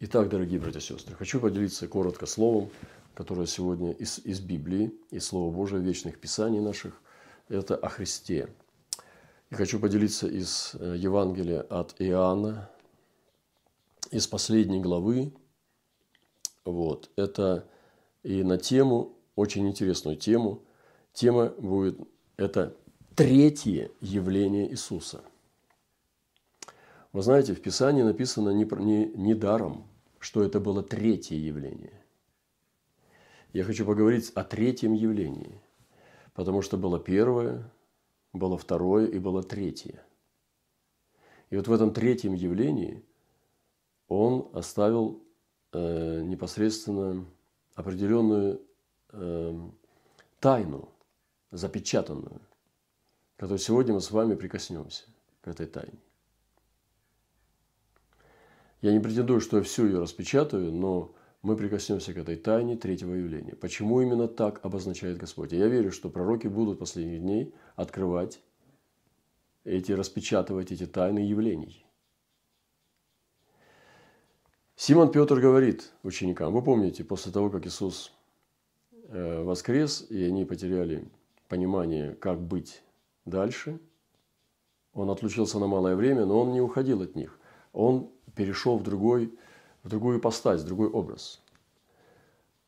Итак, дорогие братья и сестры, хочу поделиться коротко словом, которое сегодня из, из Библии, из Слова Божия, вечных Писаний наших. Это о Христе. И хочу поделиться из э, Евангелия от Иоанна, из последней главы. Вот. Это и на тему, очень интересную тему. Тема будет, это третье явление Иисуса – вы знаете, в Писании написано не, не, не даром, что это было третье явление. Я хочу поговорить о третьем явлении, потому что было первое, было второе и было третье. И вот в этом третьем явлении он оставил э, непосредственно определенную э, тайну, запечатанную, которой сегодня мы с вами прикоснемся к этой тайне. Я не претендую, что я всю ее распечатаю, но мы прикоснемся к этой тайне третьего явления. Почему именно так обозначает Господь? я верю, что пророки будут в последних дней открывать эти, распечатывать эти тайны явлений. Симон Петр говорит ученикам, вы помните, после того, как Иисус э, воскрес, и они потеряли понимание, как быть дальше, он отлучился на малое время, но он не уходил от них. Он перешел в, другой, в другую постать, в другой образ.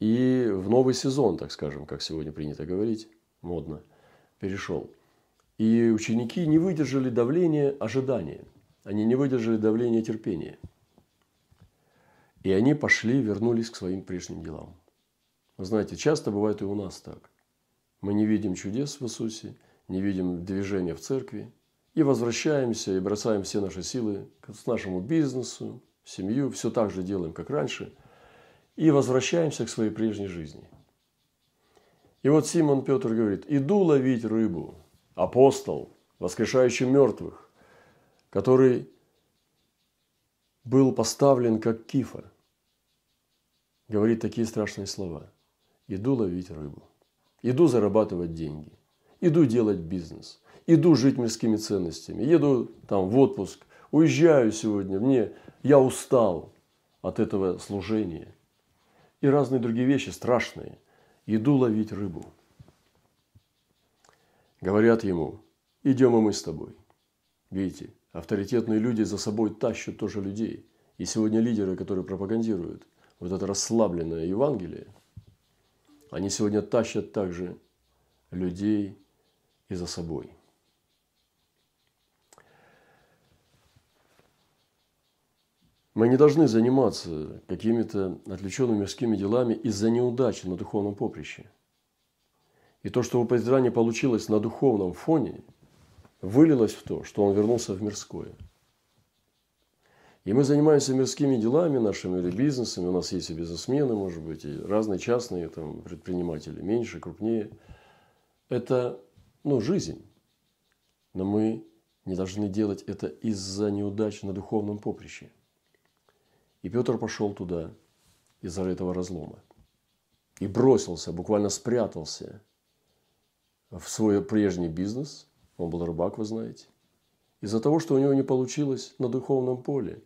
И в новый сезон, так скажем, как сегодня принято говорить, модно, перешел. И ученики не выдержали давления ожидания. Они не выдержали давления терпения. И они пошли, вернулись к своим прежним делам. Вы знаете, часто бывает и у нас так. Мы не видим чудес в Иисусе, не видим движения в церкви, и возвращаемся и бросаем все наши силы к нашему бизнесу, семью, все так же делаем, как раньше, и возвращаемся к своей прежней жизни. И вот Симон Петр говорит, иду ловить рыбу. Апостол, воскрешающий мертвых, который был поставлен как кифа, говорит такие страшные слова. Иду ловить рыбу. Иду зарабатывать деньги. Иду делать бизнес иду жить мирскими ценностями, еду там в отпуск, уезжаю сегодня, мне, я устал от этого служения. И разные другие вещи страшные. Иду ловить рыбу. Говорят ему, идем и мы с тобой. Видите, авторитетные люди за собой тащат тоже людей. И сегодня лидеры, которые пропагандируют вот это расслабленное Евангелие, они сегодня тащат также людей и за собой. Мы не должны заниматься какими-то отвлеченными мирскими делами из-за неудачи на духовном поприще. И то, что у не получилось на духовном фоне, вылилось в то, что он вернулся в мирское. И мы занимаемся мирскими делами нашими или бизнесами. У нас есть и бизнесмены, может быть, и разные частные там, предприниматели, меньше, крупнее. Это ну, жизнь. Но мы не должны делать это из-за неудач на духовном поприще. И Петр пошел туда из-за этого разлома. И бросился, буквально спрятался в свой прежний бизнес. Он был рыбак, вы знаете. Из-за того, что у него не получилось на духовном поле.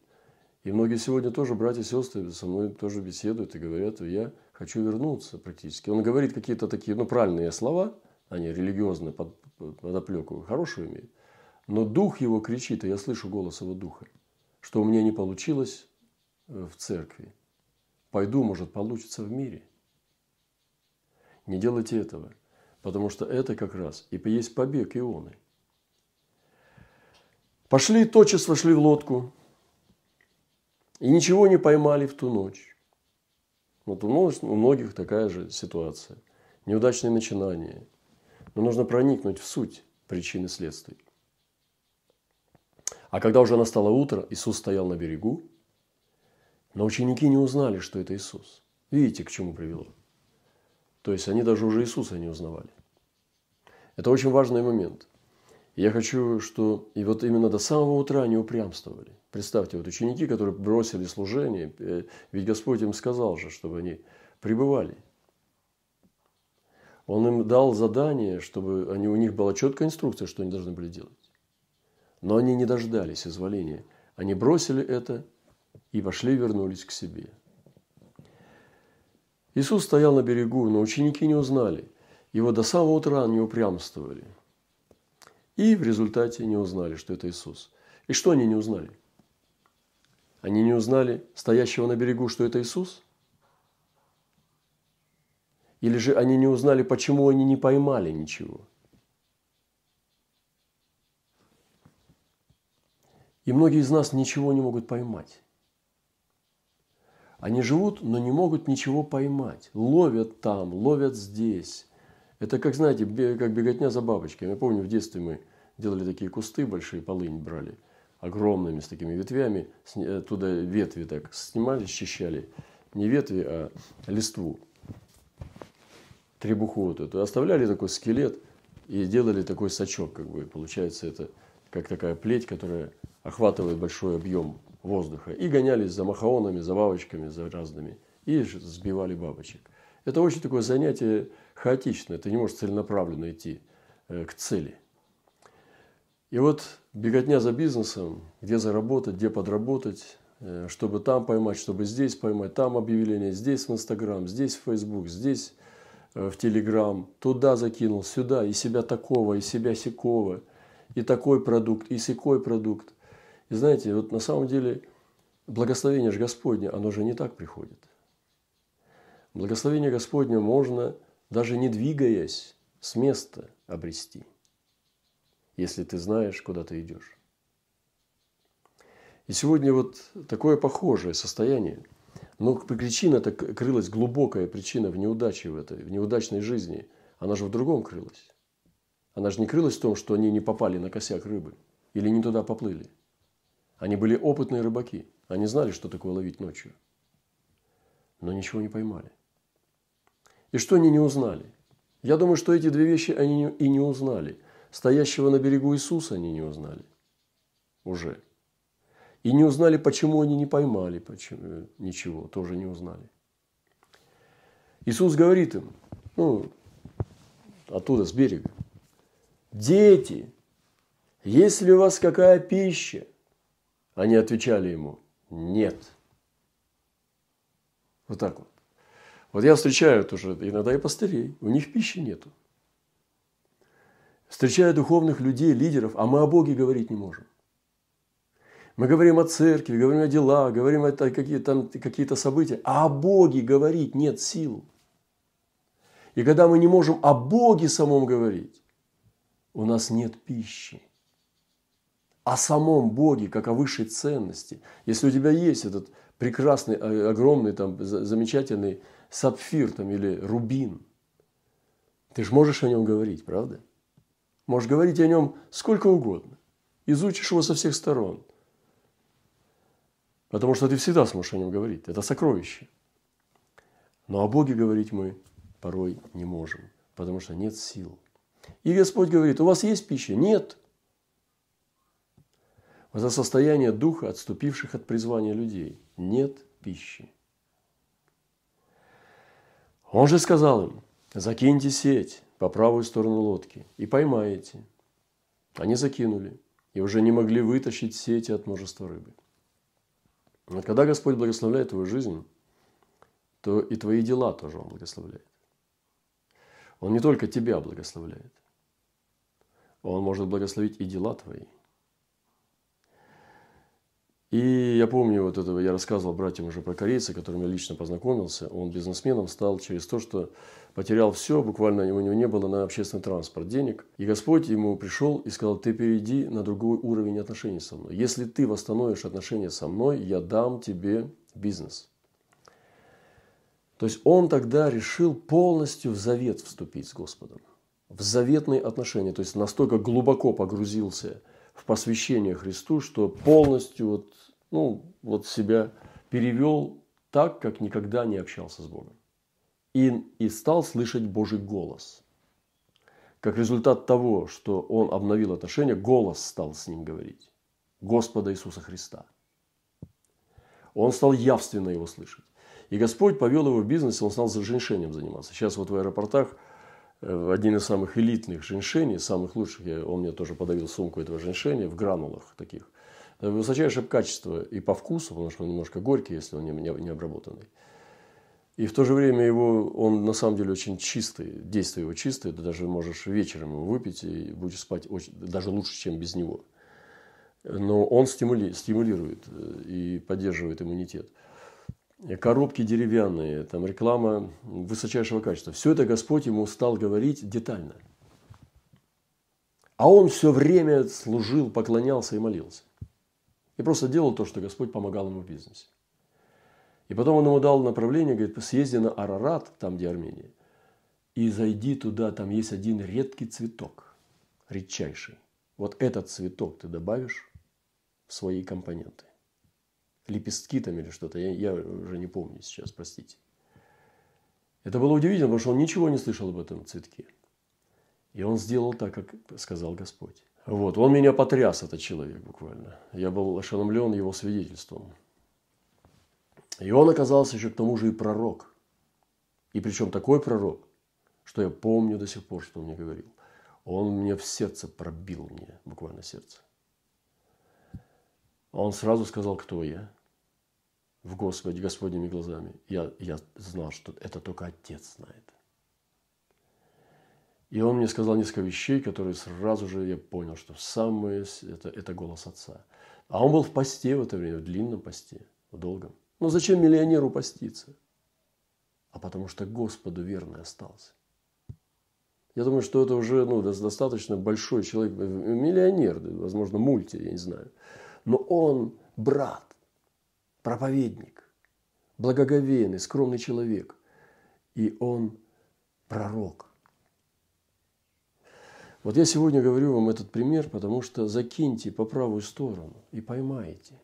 И многие сегодня тоже, братья и сестры, со мной тоже беседуют и говорят, я хочу вернуться практически. Он говорит какие-то такие, ну, правильные слова, они религиозные, под, подоплеку хорошую имеют. Но дух его кричит, и я слышу голос его духа, что у меня не получилось в церкви. Пойду, может, получится в мире. Не делайте этого, потому что это как раз и есть побег Ионы. Пошли, тотчас вошли в лодку, и ничего не поймали в ту ночь. Вот у многих такая же ситуация. Неудачные начинания. Но нужно проникнуть в суть причины следствий. А когда уже настало утро, Иисус стоял на берегу, но ученики не узнали, что это Иисус. Видите, к чему привело? То есть они даже уже Иисуса не узнавали. Это очень важный момент. Я хочу, что и вот именно до самого утра они упрямствовали. Представьте, вот ученики, которые бросили служение, э, ведь Господь им сказал же, чтобы они пребывали. Он им дал задание, чтобы они, у них была четкая инструкция, что они должны были делать. Но они не дождались изволения. Они бросили это и пошли вернулись к себе. Иисус стоял на берегу, но ученики не узнали. Его до самого утра не упрямствовали. И в результате не узнали, что это Иисус. И что они не узнали? Они не узнали стоящего на берегу, что это Иисус? Или же они не узнали, почему они не поймали ничего? И многие из нас ничего не могут поймать. Они живут, но не могут ничего поймать. Ловят там, ловят здесь. Это как, знаете, как беготня за бабочками. Я помню, в детстве мы делали такие кусты большие, полынь брали, огромными с такими ветвями. Туда ветви так снимали, счищали. Не ветви, а листву. Требуху вот эту. Оставляли такой скелет и делали такой сачок, как бы. Получается, это как такая плеть, которая охватывает большой объем воздуха. И гонялись за махаонами, за бабочками, за разными. И сбивали бабочек. Это очень такое занятие хаотичное. Ты не можешь целенаправленно идти э, к цели. И вот беготня за бизнесом, где заработать, где подработать, э, чтобы там поймать, чтобы здесь поймать, там объявление, здесь в Инстаграм, здесь в Фейсбук, здесь э, в Телеграм, туда закинул, сюда, и себя такого, и себя сякого, и такой продукт, и сякой продукт. И знаете, вот на самом деле благословение же Господне, оно же не так приходит. Благословение Господне можно, даже не двигаясь, с места обрести, если ты знаешь, куда ты идешь. И сегодня вот такое похожее состояние. Но причина-то крылась, глубокая причина в неудаче в этой, в неудачной жизни. Она же в другом крылась. Она же не крылась в том, что они не попали на косяк рыбы или не туда поплыли. Они были опытные рыбаки. Они знали, что такое ловить ночью. Но ничего не поймали. И что они не узнали? Я думаю, что эти две вещи они и не узнали. Стоящего на берегу Иисуса они не узнали. Уже. И не узнали, почему они не поймали почему, ничего, тоже не узнали. Иисус говорит им, ну, оттуда, с берега, дети, есть ли у вас какая пища? Они отвечали ему, нет. Вот так вот. Вот я встречаю тоже иногда и пастырей, у них пищи нету. Встречаю духовных людей, лидеров, а мы о Боге говорить не можем. Мы говорим о церкви, говорим о делах, говорим о какие-то, какие события, а о Боге говорить нет сил. И когда мы не можем о Боге самом говорить, у нас нет пищи о самом Боге, как о высшей ценности. Если у тебя есть этот прекрасный, э, огромный, там, замечательный сапфир там, или рубин, ты же можешь о нем говорить, правда? Можешь говорить о нем сколько угодно. Изучишь его со всех сторон. Потому что ты всегда сможешь о нем говорить. Это сокровище. Но о Боге говорить мы порой не можем, потому что нет сил. И Господь говорит, у вас есть пища? Нет за состояние духа отступивших от призвания людей. Нет пищи. Он же сказал им, закиньте сеть по правую сторону лодки и поймаете. Они закинули и уже не могли вытащить сети от множества рыбы. Но когда Господь благословляет твою жизнь, то и твои дела тоже Он благословляет. Он не только тебя благословляет. Он может благословить и дела твои. И я помню вот этого, я рассказывал братьям уже про корейца, которым я лично познакомился. Он бизнесменом стал через то, что потерял все, буквально у него не было на общественный транспорт денег. И Господь ему пришел и сказал, ты перейди на другой уровень отношений со мной. Если ты восстановишь отношения со мной, я дам тебе бизнес. То есть он тогда решил полностью в завет вступить с Господом. В заветные отношения. То есть настолько глубоко погрузился в посвящение Христу, что полностью вот ну, вот себя перевел так, как никогда не общался с Богом. И, и стал слышать Божий голос. Как результат того, что он обновил отношения, голос стал с ним говорить. Господа Иисуса Христа. Он стал явственно его слышать. И Господь повел его в бизнес, он стал женьшенем заниматься. Сейчас вот в аэропортах э, один из самых элитных женьшеней, самых лучших, я, он мне тоже подарил сумку этого женьшения в гранулах таких – высочайшее качество и по вкусу, потому что он немножко горький, если он не, не обработанный. И в то же время его, он на самом деле очень чистый, действие его чистое, ты даже можешь вечером его выпить и будешь спать очень, даже лучше, чем без него. Но он стимули, стимулирует э, и поддерживает иммунитет. Коробки деревянные, там реклама высочайшего качества. Все это Господь ему стал говорить детально. А он все время служил, поклонялся и молился. И просто делал то, что Господь помогал ему в бизнесе. И потом он ему дал направление, говорит, съезди на Арарат, там, где Армения, и зайди туда, там есть один редкий цветок, редчайший. Вот этот цветок ты добавишь в свои компоненты. Лепестки там или что-то, я, я уже не помню сейчас, простите. Это было удивительно, потому что он ничего не слышал об этом цветке. И он сделал так, как сказал Господь. Вот, он меня потряс, этот человек буквально. Я был ошеломлен его свидетельством. И он оказался еще к тому же и пророк. И причем такой пророк, что я помню до сих пор, что он мне говорил. Он мне в сердце пробил мне, буквально сердце. Он сразу сказал, кто я. В Господе, Господними глазами. Я, я знал, что это только Отец знает. И он мне сказал несколько вещей, которые сразу же я понял, что самое это, это голос Отца. А он был в посте в это время, в длинном посте, в долгом. Но зачем миллионеру поститься? А потому что Господу верный остался. Я думаю, что это уже ну, достаточно большой человек, миллионер, возможно, мульти, я не знаю. Но он брат, проповедник, благоговейный, скромный человек. И он пророк. Вот я сегодня говорю вам этот пример, потому что закиньте по правую сторону и поймаете.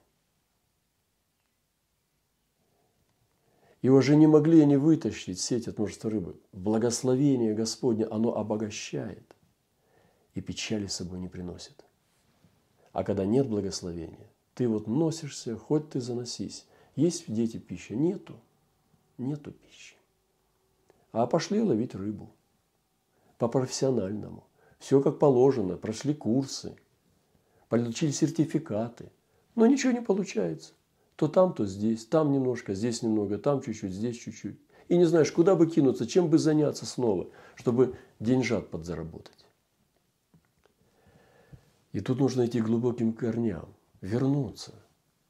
И уже не могли они вытащить сеть от множества рыбы. Благословение Господне, оно обогащает и печали с собой не приносит. А когда нет благословения, ты вот носишься, хоть ты заносись. Есть в дети пища? Нету. Нету пищи. А пошли ловить рыбу. По-профессиональному. Все как положено. Прошли курсы. Получили сертификаты. Но ничего не получается. То там, то здесь. Там немножко, здесь немного, там чуть-чуть, здесь чуть-чуть. И не знаешь, куда бы кинуться, чем бы заняться снова, чтобы деньжат подзаработать. И тут нужно идти глубоким корням, вернуться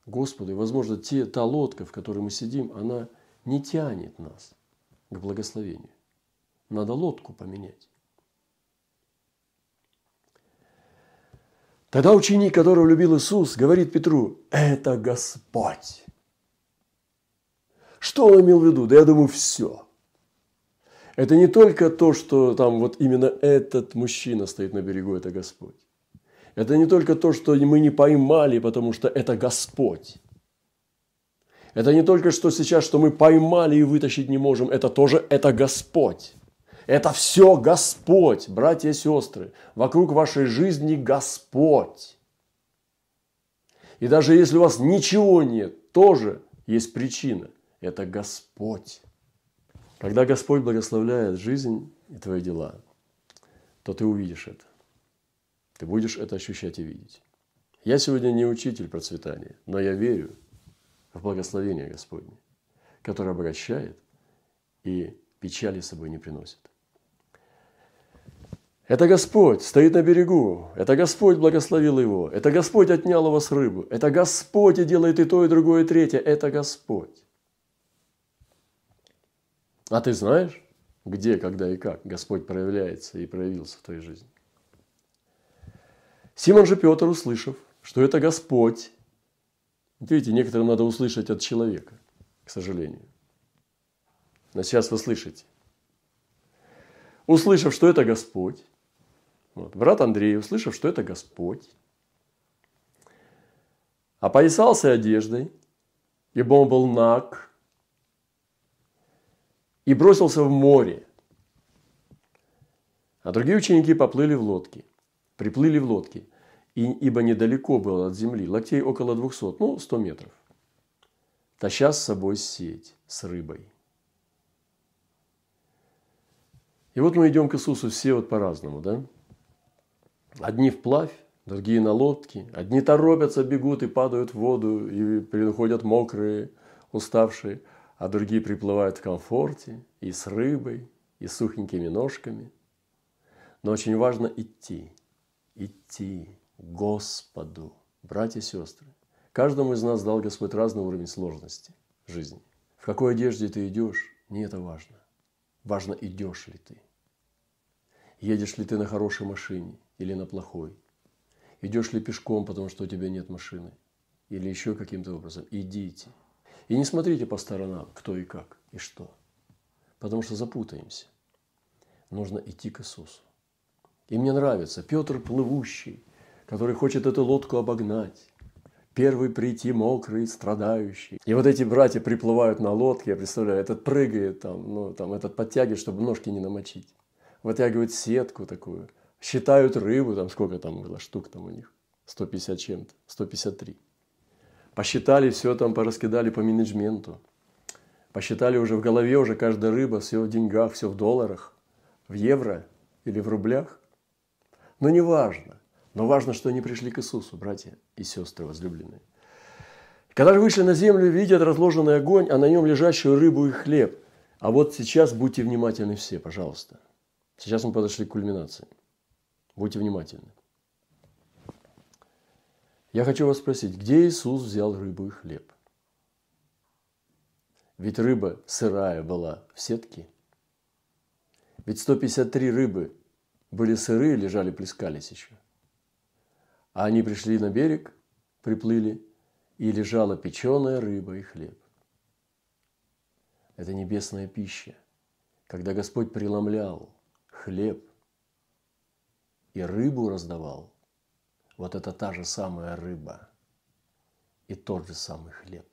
Господу. И, возможно, те, та лодка, в которой мы сидим, она не тянет нас к благословению. Надо лодку поменять. Тогда ученик, которого любил Иисус, говорит Петру, это Господь. Что он имел в виду? Да я думаю, все. Это не только то, что там вот именно этот мужчина стоит на берегу, это Господь. Это не только то, что мы не поймали, потому что это Господь. Это не только что сейчас, что мы поймали и вытащить не можем, это тоже это Господь. Это все Господь, братья и сестры. Вокруг вашей жизни Господь. И даже если у вас ничего нет, тоже есть причина. Это Господь. Когда Господь благословляет жизнь и твои дела, то ты увидишь это. Ты будешь это ощущать и видеть. Я сегодня не учитель процветания, но я верю в благословение Господне, которое обогащает и печали с собой не приносит. Это Господь стоит на берегу. Это Господь благословил его. Это Господь отнял его с рыбы. Это Господь и делает и то, и другое, и третье. Это Господь. А ты знаешь, где, когда и как Господь проявляется и проявился в твоей жизни? Симон же Петр, услышав, что это Господь, видите, некоторым надо услышать от человека, к сожалению. Но сейчас вы слышите. Услышав, что это Господь, вот. Брат Андрей, услышав, что это Господь, опоясался одеждой, ибо он был наг, и бросился в море. А другие ученики поплыли в лодке, приплыли в лодке, и, ибо недалеко было от земли, локтей около двухсот, ну, сто метров, таща с собой сеть с рыбой. И вот мы идем к Иисусу все вот по-разному, да? Одни вплавь, другие на лодке. Одни торопятся, бегут и падают в воду, и приходят мокрые, уставшие, а другие приплывают в комфорте и с рыбой, и с сухенькими ножками. Но очень важно идти, идти к Господу. Братья и сестры, каждому из нас дал Господь разный уровень сложности жизни. В какой одежде ты идешь, не это важно. Важно, идешь ли ты. Едешь ли ты на хорошей машине или на плохой. Идешь ли пешком, потому что у тебя нет машины. Или еще каким-то образом. Идите. И не смотрите по сторонам, кто и как, и что. Потому что запутаемся. Нужно идти к Иисусу. И мне нравится Петр плывущий, который хочет эту лодку обогнать. Первый прийти мокрый, страдающий. И вот эти братья приплывают на лодке, я представляю, этот прыгает там, ну, там, этот подтягивает, чтобы ножки не намочить. Вытягивают сетку такую, считают рыбу, там сколько там было штук там у них, 150 чем-то, 153. Посчитали все там, пораскидали по менеджменту. Посчитали уже в голове, уже каждая рыба, все в деньгах, все в долларах, в евро или в рублях. Но не важно. Но важно, что они пришли к Иисусу, братья и сестры возлюбленные. Когда же вышли на землю, видят разложенный огонь, а на нем лежащую рыбу и хлеб. А вот сейчас будьте внимательны все, пожалуйста. Сейчас мы подошли к кульминации. Будьте внимательны. Я хочу вас спросить, где Иисус взял рыбу и хлеб? Ведь рыба сырая была в сетке. Ведь 153 рыбы были сырые, лежали, плескались еще. А они пришли на берег, приплыли, и лежала печеная рыба и хлеб. Это небесная пища. Когда Господь преломлял хлеб и рыбу раздавал, вот это та же самая рыба и тот же самый хлеб.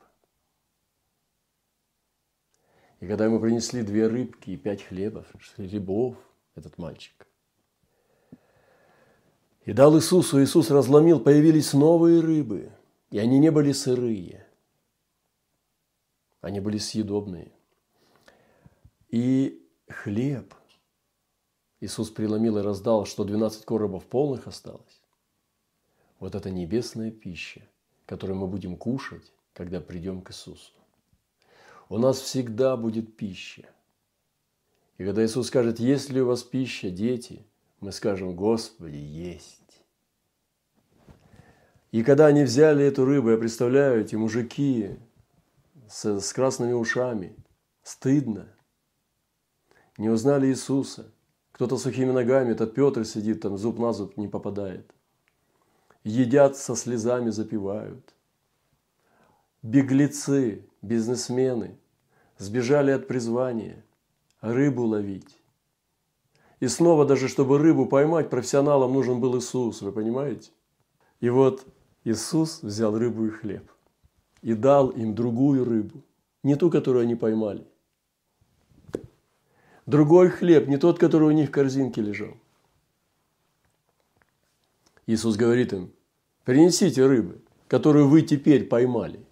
И когда ему принесли две рыбки и пять хлебов, хлебов, этот мальчик, и дал Иисусу, Иисус разломил, появились новые рыбы, и они не были сырые, они были съедобные. И хлеб Иисус преломил и раздал, что 12 коробов полных осталось. Вот это небесная пища, которую мы будем кушать, когда придем к Иисусу. У нас всегда будет пища. И когда Иисус скажет, есть ли у вас пища, дети – мы скажем, Господи, есть. И когда они взяли эту рыбу, я представляю, эти мужики с, с красными ушами, стыдно, не узнали Иисуса. Кто-то сухими ногами, этот Петр сидит там, зуб на зуб не попадает. Едят со слезами, запивают. Беглецы, бизнесмены сбежали от призвания рыбу ловить. И снова даже, чтобы рыбу поймать, профессионалам нужен был Иисус, вы понимаете? И вот Иисус взял рыбу и хлеб и дал им другую рыбу, не ту, которую они поймали. Другой хлеб, не тот, который у них в корзинке лежал. Иисус говорит им, принесите рыбы, которую вы теперь поймали.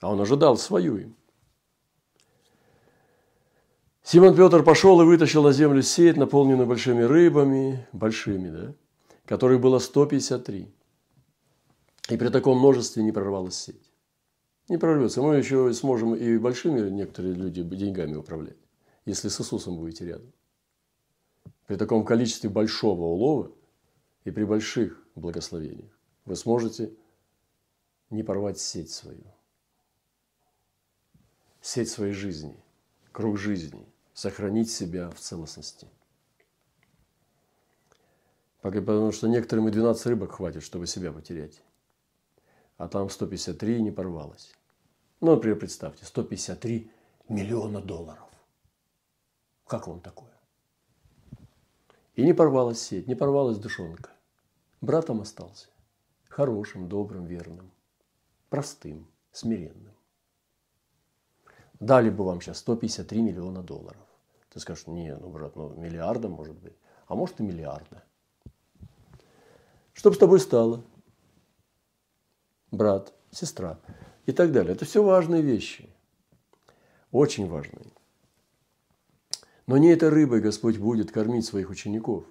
А он ожидал свою им. Симон Петр пошел и вытащил на землю сеть, наполненную большими рыбами, большими, да, которых было 153. И при таком множестве не прорвалась сеть. Не прорвется. Мы еще сможем и большими некоторые люди деньгами управлять, если с Иисусом будете рядом. При таком количестве большого улова и при больших благословениях вы сможете не порвать сеть свою. Сеть своей жизни, круг жизни – сохранить себя в целостности. Потому что некоторым и 12 рыбок хватит, чтобы себя потерять. А там 153 не порвалось. Ну, например, представьте, 153 миллиона долларов. Как вам такое? И не порвалась сеть, не порвалась душонка. Братом остался. Хорошим, добрым, верным. Простым, смиренным дали бы вам сейчас 153 миллиона долларов. Ты скажешь, не, ну, брат, ну, миллиарда может быть, а может и миллиарда. Что бы с тобой стало? Брат, сестра и так далее. Это все важные вещи. Очень важные. Но не этой рыбой Господь будет кормить своих учеников.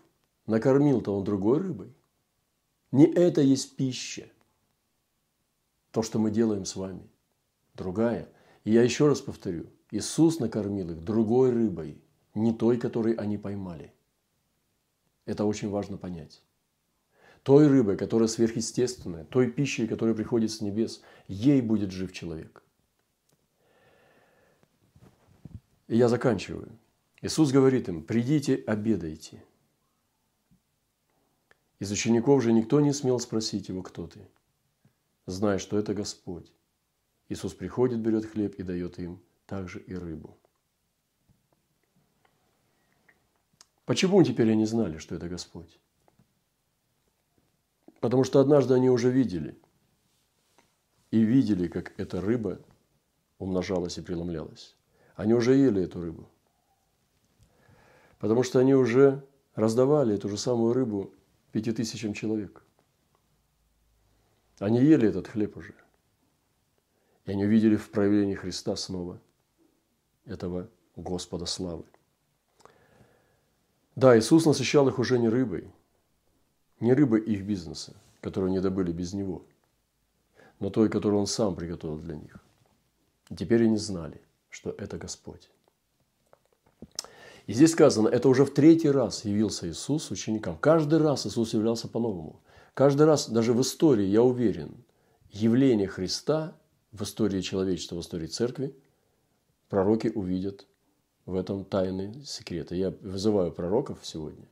накормил-то он другой рыбой. Не это есть пища. То, что мы делаем с вами. Другая. И я еще раз повторю. Иисус накормил их другой рыбой, не той, которой они поймали. Это очень важно понять. Той рыбой, которая сверхъестественная, той пищей, которая приходит с небес, ей будет жив человек. И я заканчиваю. Иисус говорит им, придите, обедайте. Из учеников же никто не смел спросить его, кто ты, зная, что это Господь. Иисус приходит, берет хлеб и дает им также и рыбу. Почему теперь они знали, что это Господь? Потому что однажды они уже видели. И видели, как эта рыба умножалась и преломлялась. Они уже ели эту рыбу. Потому что они уже раздавали эту же самую рыбу пяти тысячам человек. Они ели этот хлеб уже. И они увидели в проявлении Христа снова этого Господа славы. Да, Иисус насыщал их уже не рыбой, не рыбой их бизнеса, которую они добыли без Него, но той, которую Он сам приготовил для них. И теперь они знали, что это Господь. И здесь сказано, это уже в третий раз явился Иисус ученикам. Каждый раз Иисус являлся по-новому. Каждый раз, даже в истории, я уверен, явление Христа в истории человечества, в истории церкви, пророки увидят в этом тайны секреты. Я вызываю пророков сегодня,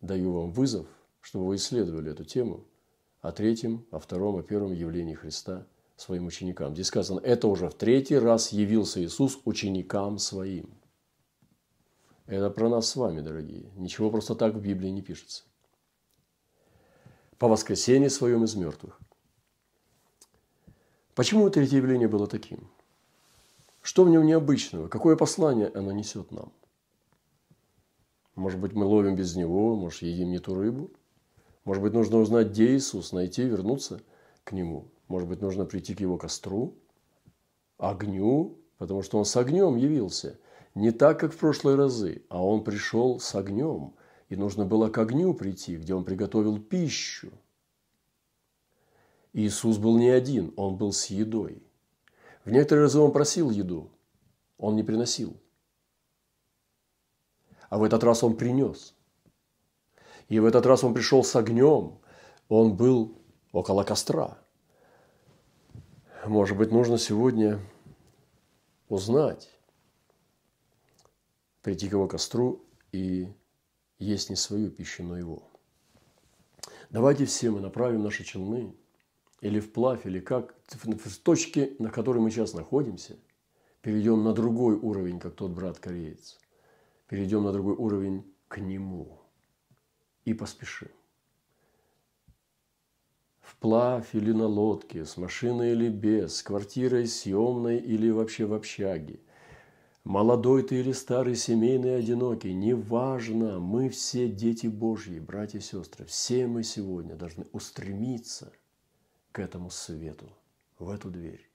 даю вам вызов, чтобы вы исследовали эту тему о третьем, о втором, о первом явлении Христа своим ученикам. Здесь сказано, это уже в третий раз явился Иисус ученикам своим. Это про нас с вами, дорогие. Ничего просто так в Библии не пишется. По воскресенье своем из мертвых. Почему третье явление было таким? Что в нем необычного? Какое послание оно несет нам? Может быть, мы ловим без него, может, едим не ту рыбу? Может быть, нужно узнать, где Иисус, найти, вернуться к Нему. Может быть, нужно прийти к Его костру, огню, потому что Он с огнем явился. Не так, как в прошлые разы, а Он пришел с огнем. И нужно было к огню прийти, где Он приготовил пищу. Иисус был не один, Он был с едой. В некоторые разы он просил еду, он не приносил. А в этот раз он принес. И в этот раз он пришел с огнем, он был около костра. Может быть, нужно сегодня узнать, прийти к его костру и есть не свою пищу, но его. Давайте все мы направим наши челны или вплавь, или как, в точке, на которой мы сейчас находимся, перейдем на другой уровень, как тот брат-кореец. Перейдем на другой уровень к нему и поспешим. Вплавь или на лодке, с машиной или без, с квартирой съемной или вообще в общаге. Молодой ты или старый, семейный, одинокий, неважно, мы все дети Божьи, братья и сестры, все мы сегодня должны устремиться – к этому свету, в эту дверь.